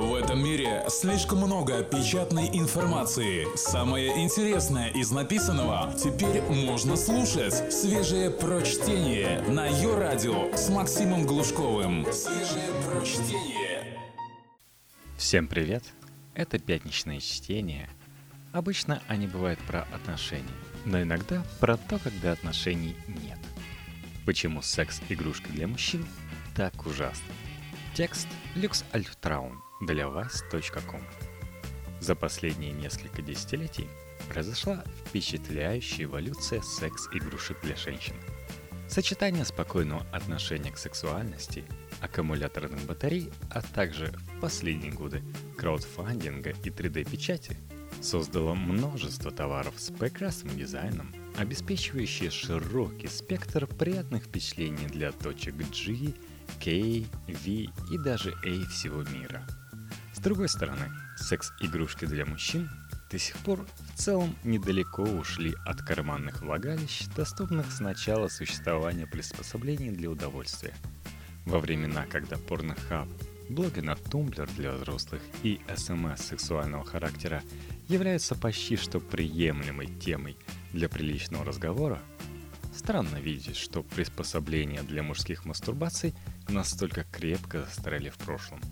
В этом мире слишком много печатной информации. Самое интересное из написанного теперь можно слушать. Свежее прочтение на ее радио с Максимом Глушковым. Свежее прочтение. Всем привет! Это пятничное чтение. Обычно они бывают про отношения, но иногда про то, когда отношений нет. Почему секс-игрушка для мужчин так ужасно? Текст Люкс Альфтраун для Vice.com. За последние несколько десятилетий произошла впечатляющая эволюция секс-игрушек для женщин. Сочетание спокойного отношения к сексуальности, аккумуляторных батарей, а также в последние годы краудфандинга и 3D-печати создало множество товаров с прекрасным дизайном, обеспечивающие широкий спектр приятных впечатлений для точек G, K, V и даже A всего мира – с другой стороны, секс-игрушки для мужчин до сих пор в целом недалеко ушли от карманных влагалищ, доступных с начала существования приспособлений для удовольствия. Во времена, когда порнохаб, блоги на Тумблер для взрослых и СМС сексуального характера являются почти что приемлемой темой для приличного разговора, странно видеть, что приспособления для мужских мастурбаций настолько крепко застряли в прошлом –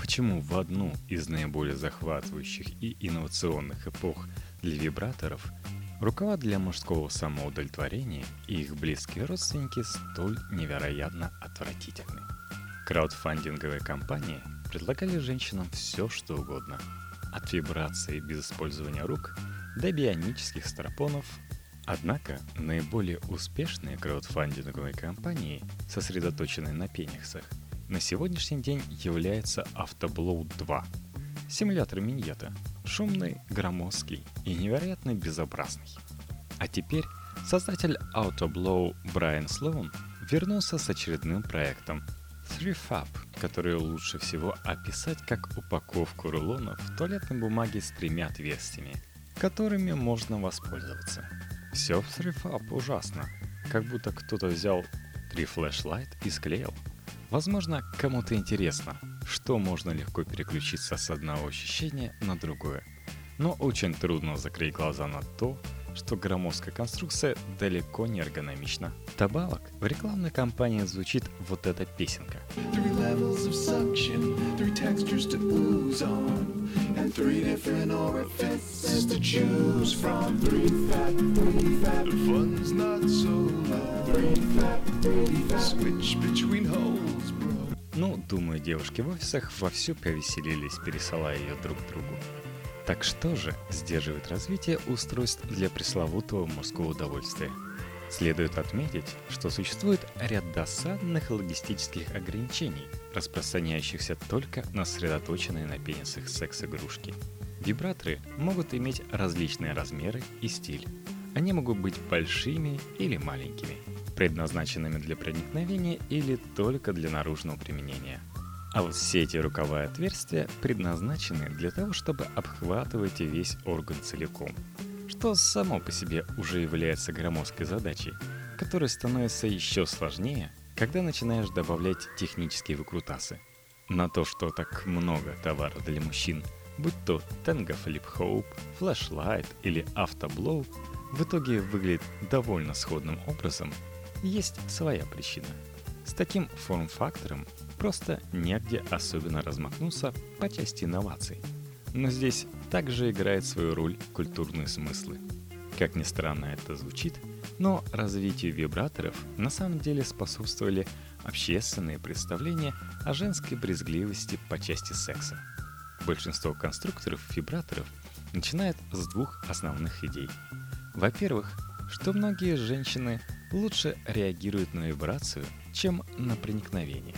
Почему в одну из наиболее захватывающих и инновационных эпох для вибраторов рукава для мужского самоудовлетворения и их близкие родственники столь невероятно отвратительны? Краудфандинговые компании предлагали женщинам все, что угодно. От вибрации без использования рук до бионических стропонов Однако наиболее успешные краудфандинговые компании, сосредоточенные на пениксах, на сегодняшний день является Автоблоу 2. Симулятор миньета. Шумный, громоздкий и невероятно безобразный. А теперь создатель Autoblow Брайан Слоун вернулся с очередным проектом 3FAB, который лучше всего описать как упаковку рулонов туалетной бумаги с тремя отверстиями, которыми можно воспользоваться. Все в 3FAB ужасно, как будто кто-то взял три флешлайт и склеил – Возможно, кому-то интересно, что можно легко переключиться с одного ощущения на другое. Но очень трудно закрыть глаза на то, что громоздкая конструкция далеко не эргономична. Добавок в рекламной кампании звучит вот эта песенка. Switch between holes. Ну, думаю, девушки в офисах вовсю повеселились, пересылая ее друг другу. Так что же сдерживает развитие устройств для пресловутого мужского удовольствия? Следует отметить, что существует ряд досадных логистических ограничений, распространяющихся только на сосредоточенные на пенисах секс-игрушки. Вибраторы могут иметь различные размеры и стиль. Они могут быть большими или маленькими – предназначенными для проникновения или только для наружного применения. А вот все эти рукава и отверстия предназначены для того, чтобы обхватывать весь орган целиком, что само по себе уже является громоздкой задачей, которая становится еще сложнее, когда начинаешь добавлять технические выкрутасы. На то, что так много товаров для мужчин, будь то Tango Flip Hope, Flashlight или Автоблоу, в итоге выглядит довольно сходным образом – есть своя причина. С таким форм-фактором просто негде особенно размахнуться по части инноваций. Но здесь также играет свою роль культурные смыслы. Как ни странно это звучит, но развитию вибраторов на самом деле способствовали общественные представления о женской брезгливости по части секса. Большинство конструкторов вибраторов начинает с двух основных идей. Во-первых, что многие женщины лучше реагируют на вибрацию, чем на проникновение.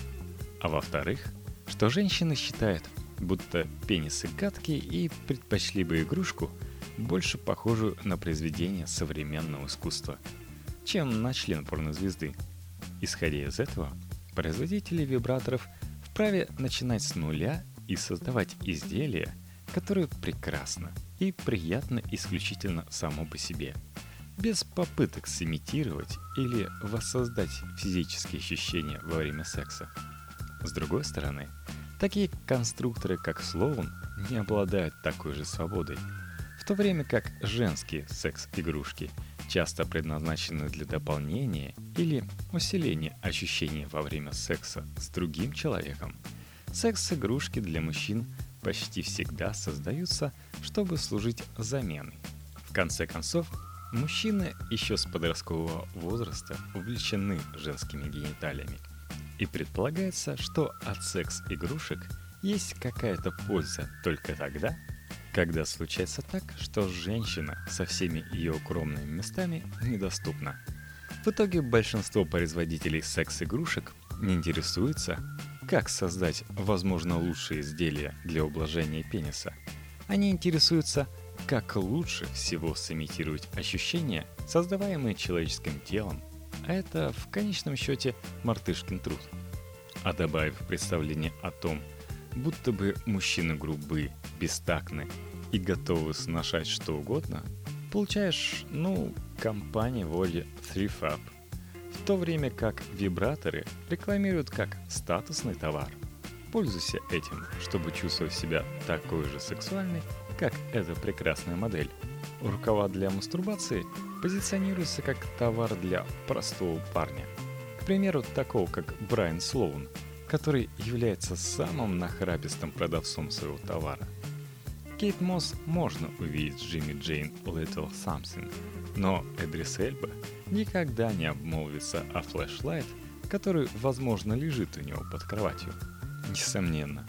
А во-вторых, что женщины считают, будто пенисы гадкие и предпочли бы игрушку, больше похожую на произведение современного искусства, чем на член порнозвезды. Исходя из этого, производители вибраторов вправе начинать с нуля и создавать изделия, которые прекрасно и приятно исключительно само по себе – без попыток сымитировать или воссоздать физические ощущения во время секса. С другой стороны, Такие конструкторы, как Sloan, не обладают такой же свободой, в то время как женские секс-игрушки часто предназначены для дополнения или усиления ощущений во время секса с другим человеком. Секс-игрушки для мужчин почти всегда создаются, чтобы служить заменой. В конце концов, мужчины еще с подросткового возраста увлечены женскими гениталиями. И предполагается, что от секс-игрушек есть какая-то польза только тогда, когда случается так, что женщина со всеми ее укромными местами недоступна. В итоге большинство производителей секс-игрушек не интересуется, как создать, возможно, лучшие изделия для ублажения пениса. Они интересуются, как лучше всего сымитировать ощущения, создаваемые человеческим телом, это в конечном счете мартышкин труд. А добавив представление о том, будто бы мужчины грубы, бестактны и готовы сношать что угодно, получаешь, ну, компании вроде 3FAB, в то время как вибраторы рекламируют как статусный товар. Пользуйся этим, чтобы чувствовать себя такой же сексуальной, как эта прекрасная модель. Рукава для мастурбации позиционируются как товар для простого парня. К примеру, такого как Брайан Слоун – который является самым нахрапистым продавцом своего товара. Кейт Мосс можно увидеть Джимми Джейн Little Something, но Эдрис Эльба никогда не обмолвится о флешлайт, который, возможно, лежит у него под кроватью. Несомненно,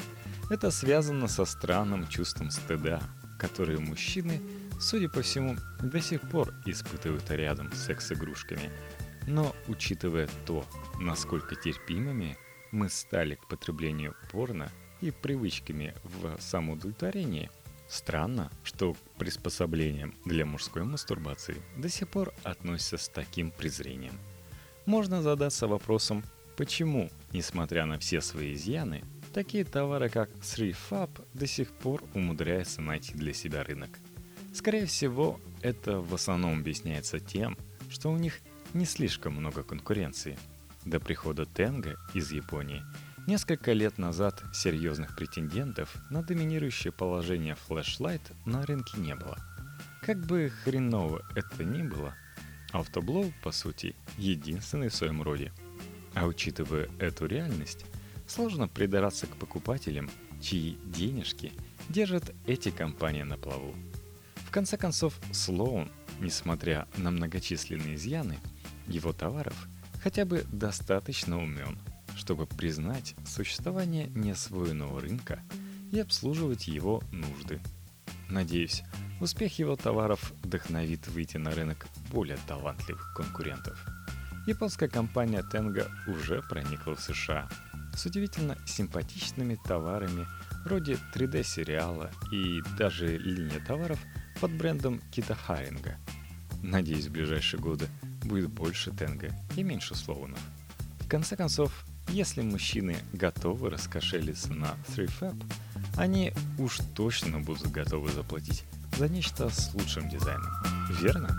это связано со странным чувством стыда, которое мужчины, судя по всему, до сих пор испытывают рядом с секс-игрушками. Но учитывая то, насколько терпимыми мы стали к потреблению порно и привычками в самоудовлетворении, странно, что к приспособлениям для мужской мастурбации до сих пор относятся с таким презрением. Можно задаться вопросом, почему, несмотря на все свои изъяны, такие товары, как 3FAB, до сих пор умудряются найти для себя рынок. Скорее всего, это в основном объясняется тем, что у них не слишком много конкуренции – до прихода Тенга из Японии несколько лет назад серьезных претендентов на доминирующее положение флешлайт на рынке не было. Как бы хреново это ни было, автоблоу, по сути, единственный в своем роде. А учитывая эту реальность, сложно придраться к покупателям, чьи денежки держат эти компании на плаву. В конце концов, Слоун, несмотря на многочисленные изъяны, его товаров – хотя бы достаточно умен, чтобы признать существование неосвоенного рынка и обслуживать его нужды. Надеюсь, успех его товаров вдохновит выйти на рынок более талантливых конкурентов. Японская компания Tenga уже проникла в США с удивительно симпатичными товарами вроде 3D-сериала и даже линия товаров под брендом Кита Харинга. Надеюсь, в ближайшие годы будет больше тенга и меньше слоунов. В конце концов, если мужчины готовы раскошелиться на 3FAB, они уж точно будут готовы заплатить за нечто с лучшим дизайном. Верно?